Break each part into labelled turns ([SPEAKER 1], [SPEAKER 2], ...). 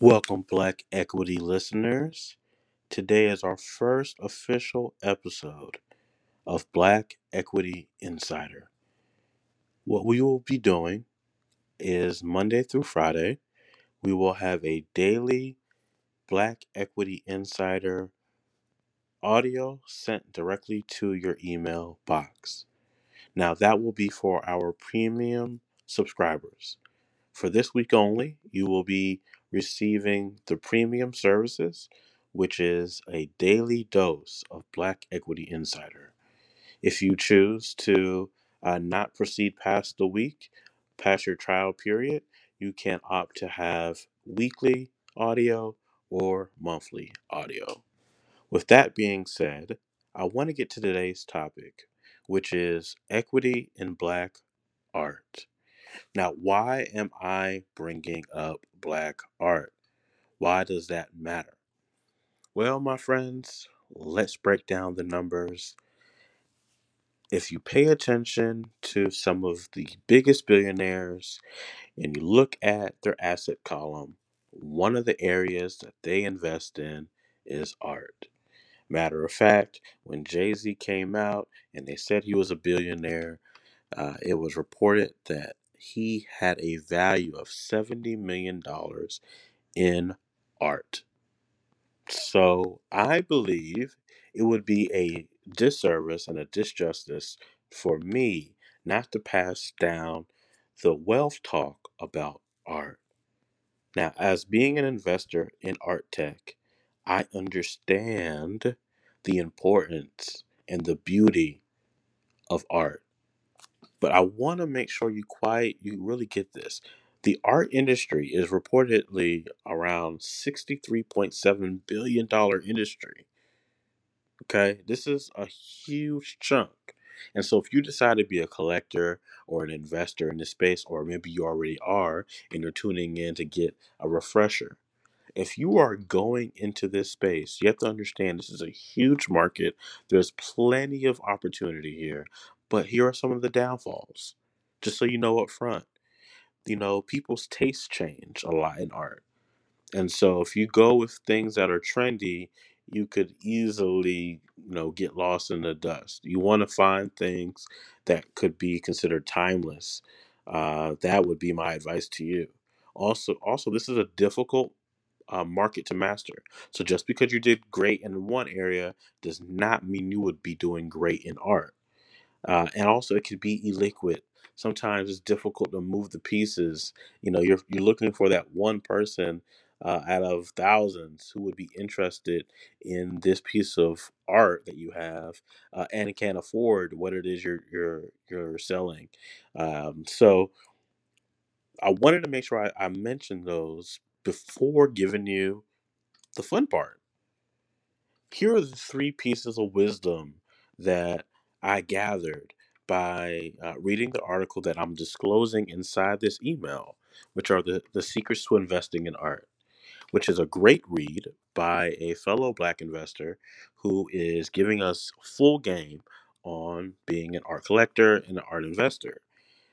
[SPEAKER 1] Welcome, Black Equity listeners. Today is our first official episode of Black Equity Insider. What we will be doing is Monday through Friday, we will have a daily Black Equity Insider audio sent directly to your email box. Now, that will be for our premium subscribers. For this week only, you will be receiving the premium services, which is a daily dose of Black Equity Insider. If you choose to uh, not proceed past the week, past your trial period, you can opt to have weekly audio or monthly audio. With that being said, I want to get to today's topic, which is equity in Black art. Now, why am I bringing up Black art? Why does that matter? Well, my friends, let's break down the numbers. If you pay attention to some of the biggest billionaires and you look at their asset column, one of the areas that they invest in is art. Matter of fact, when Jay Z came out and they said he was a billionaire, uh, it was reported that he had a value of $70 million in art. So I believe it would be a disservice and a disjustice for me not to pass down the wealth talk about art. Now, as being an investor in art tech, I understand the importance and the beauty of art. But I want to make sure you quite you really get this. The art industry is reportedly around $63.7 billion industry. Okay, this is a huge chunk. And so, if you decide to be a collector or an investor in this space, or maybe you already are and you're tuning in to get a refresher, if you are going into this space, you have to understand this is a huge market. There's plenty of opportunity here, but here are some of the downfalls. Just so you know up front, you know, people's tastes change a lot in art and so if you go with things that are trendy, you could easily, you know, get lost in the dust. You want to find things that could be considered timeless. Uh, that would be my advice to you. Also, also, this is a difficult uh, market to master. So just because you did great in one area does not mean you would be doing great in art uh, and also it could be illiquid. Sometimes it's difficult to move the pieces. You know, you're you're looking for that one person uh, out of thousands who would be interested in this piece of art that you have uh, and can afford what it is you're you're you're selling. Um, so I wanted to make sure I, I mentioned those before giving you the fun part here are the three pieces of wisdom that I gathered by uh, reading the article that I'm disclosing inside this email, which are the, the secrets to investing in art, which is a great read by a fellow black investor who is giving us full game on being an art collector and an art investor.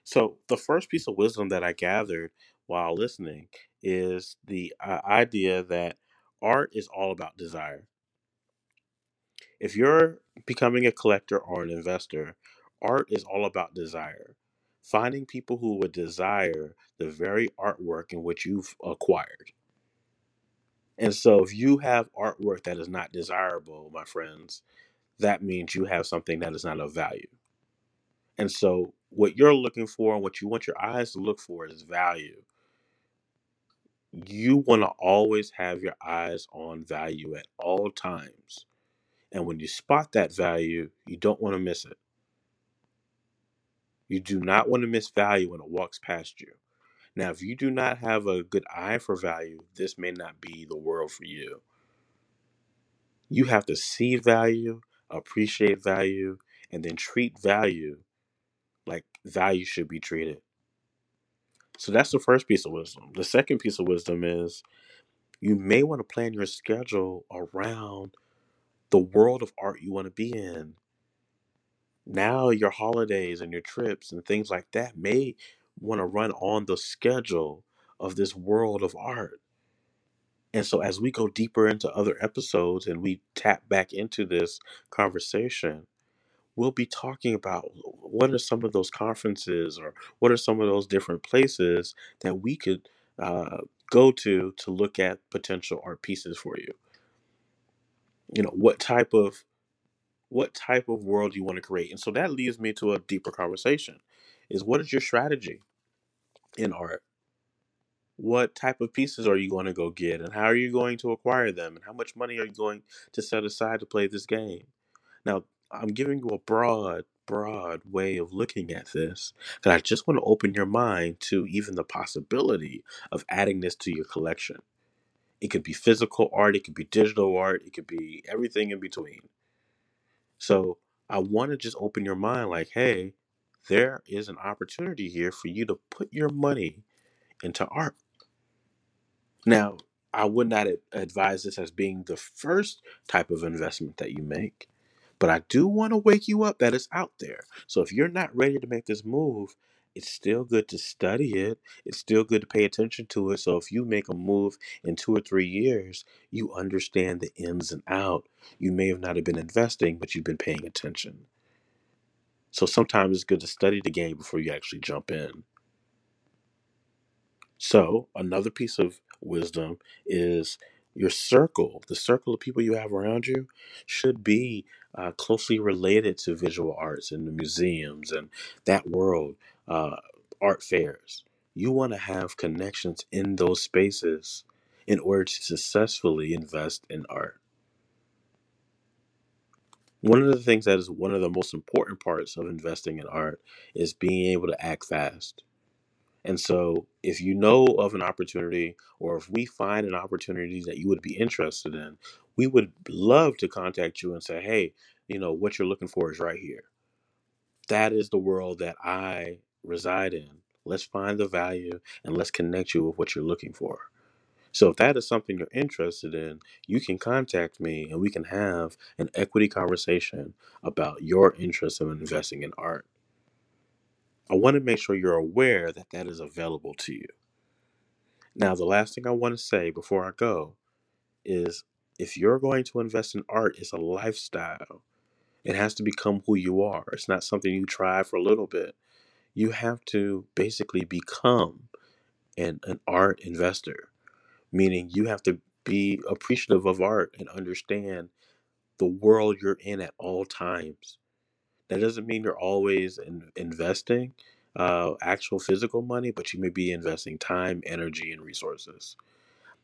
[SPEAKER 1] So, the first piece of wisdom that I gathered while listening is the uh, idea that art is all about desire if you're becoming a collector or an investor, art is all about desire. Finding people who would desire the very artwork in which you've acquired. And so, if you have artwork that is not desirable, my friends, that means you have something that is not of value. And so, what you're looking for and what you want your eyes to look for is value. You want to always have your eyes on value at all times. And when you spot that value, you don't want to miss it. You do not want to miss value when it walks past you. Now, if you do not have a good eye for value, this may not be the world for you. You have to see value, appreciate value, and then treat value like value should be treated. So that's the first piece of wisdom. The second piece of wisdom is you may want to plan your schedule around the world of art you want to be in. Now, your holidays and your trips and things like that may want to run on the schedule of this world of art. And so, as we go deeper into other episodes and we tap back into this conversation, we'll be talking about what are some of those conferences or what are some of those different places that we could uh, go to to look at potential art pieces for you. You know, what type of what type of world you want to create. And so that leads me to a deeper conversation is what is your strategy in art? What type of pieces are you going to go get and how are you going to acquire them and how much money are you going to set aside to play this game? Now, I'm giving you a broad, broad way of looking at this because I just want to open your mind to even the possibility of adding this to your collection. It could be physical art, it could be digital art, it could be everything in between. So I want to just open your mind like, hey, there is an opportunity here for you to put your money into art. Now, I would not ad- advise this as being the first type of investment that you make, but I do want to wake you up that it's out there. So if you're not ready to make this move, it's still good to study it. It's still good to pay attention to it. So if you make a move in two or three years, you understand the ins and out. You may have not have been investing, but you've been paying attention. So sometimes it's good to study the game before you actually jump in. So, another piece of wisdom is your circle, the circle of people you have around you, should be uh, closely related to visual arts and the museums and that world, uh, art fairs. You want to have connections in those spaces in order to successfully invest in art. One of the things that is one of the most important parts of investing in art is being able to act fast And so, if you know of an opportunity, or if we find an opportunity that you would be interested in, we would love to contact you and say, hey, you know, what you're looking for is right here. That is the world that I reside in. Let's find the value and let's connect you with what you're looking for. So, if that is something you're interested in, you can contact me and we can have an equity conversation about your interest in investing in art. I want to make sure you're aware that that is available to you. Now, the last thing I want to say before I go is if you're going to invest in art, it's a lifestyle. It has to become who you are. It's not something you try for a little bit. You have to basically become an, an art investor, meaning you have to be appreciative of art and understand the world you're in at all times. That doesn't mean you're always in, investing uh, actual physical money, but you may be investing time, energy, and resources.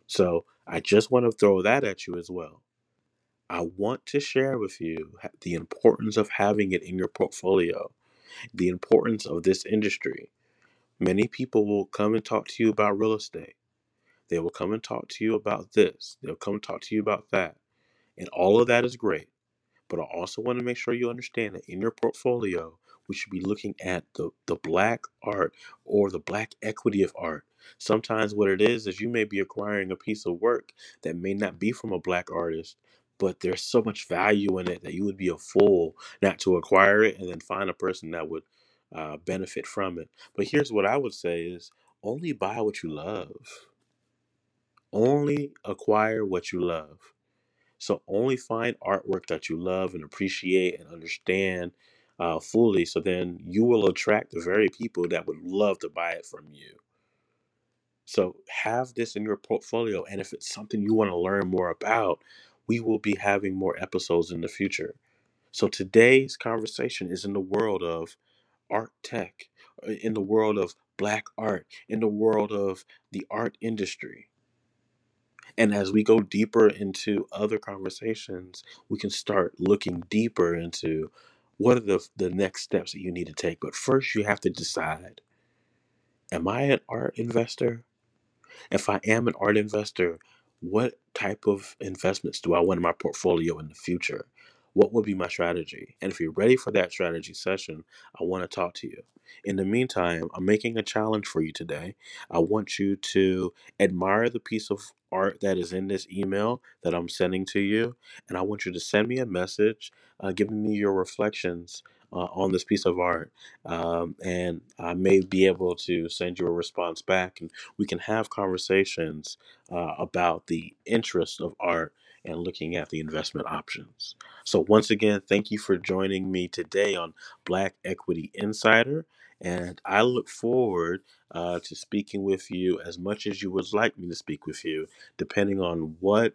[SPEAKER 1] So I just want to throw that at you as well. I want to share with you the importance of having it in your portfolio, the importance of this industry. Many people will come and talk to you about real estate. They will come and talk to you about this. They'll come and talk to you about that. And all of that is great. But I also want to make sure you understand that in your portfolio, we should be looking at the, the black art or the black equity of art. Sometimes what it is is you may be acquiring a piece of work that may not be from a black artist, but there's so much value in it that you would be a fool not to acquire it and then find a person that would uh, benefit from it. But here's what I would say is only buy what you love. Only acquire what you love. So only find artwork that you love and appreciate and understand uh, fully. So then you will attract the very people that would love to buy it from you. So have this in your portfolio. And if it's something you want to learn more about, we will be having more episodes in the future. So today's conversation is in the world of art tech, uh, in the world of black art, in the world of the art industry. And as we go deeper into other conversations, we can start looking deeper into what are the, the next steps that you need to take. But first, you have to decide Am I an art investor? If I am an art investor, what type of investments do I want in my portfolio in the future? What would be my strategy? And if you're ready for that strategy session, I want to talk to you. In the meantime, I'm making a challenge for you today. I want you to admire the piece of art that is in this email that I'm sending to you, and I want you to send me a message uh, giving me your reflections uh, on this piece of art, um, and I may be able to send you a response back, and we can have conversations uh, about the interest of art and looking at the investment options. So, once again, thank you for joining me today on Black Equity Insider. And I look forward uh, to speaking with you as much as you would like me to speak with you, depending on what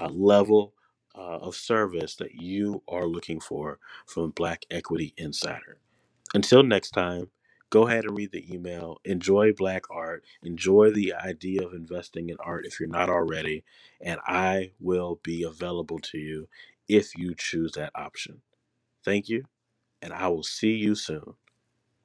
[SPEAKER 1] uh, level uh, of service that you are looking for from Black Equity Insider. Until next time, go ahead and read the email. Enjoy Black art. Enjoy the idea of investing in art if you're not already. And I will be available to you if you choose that option. Thank you, and I will see you soon.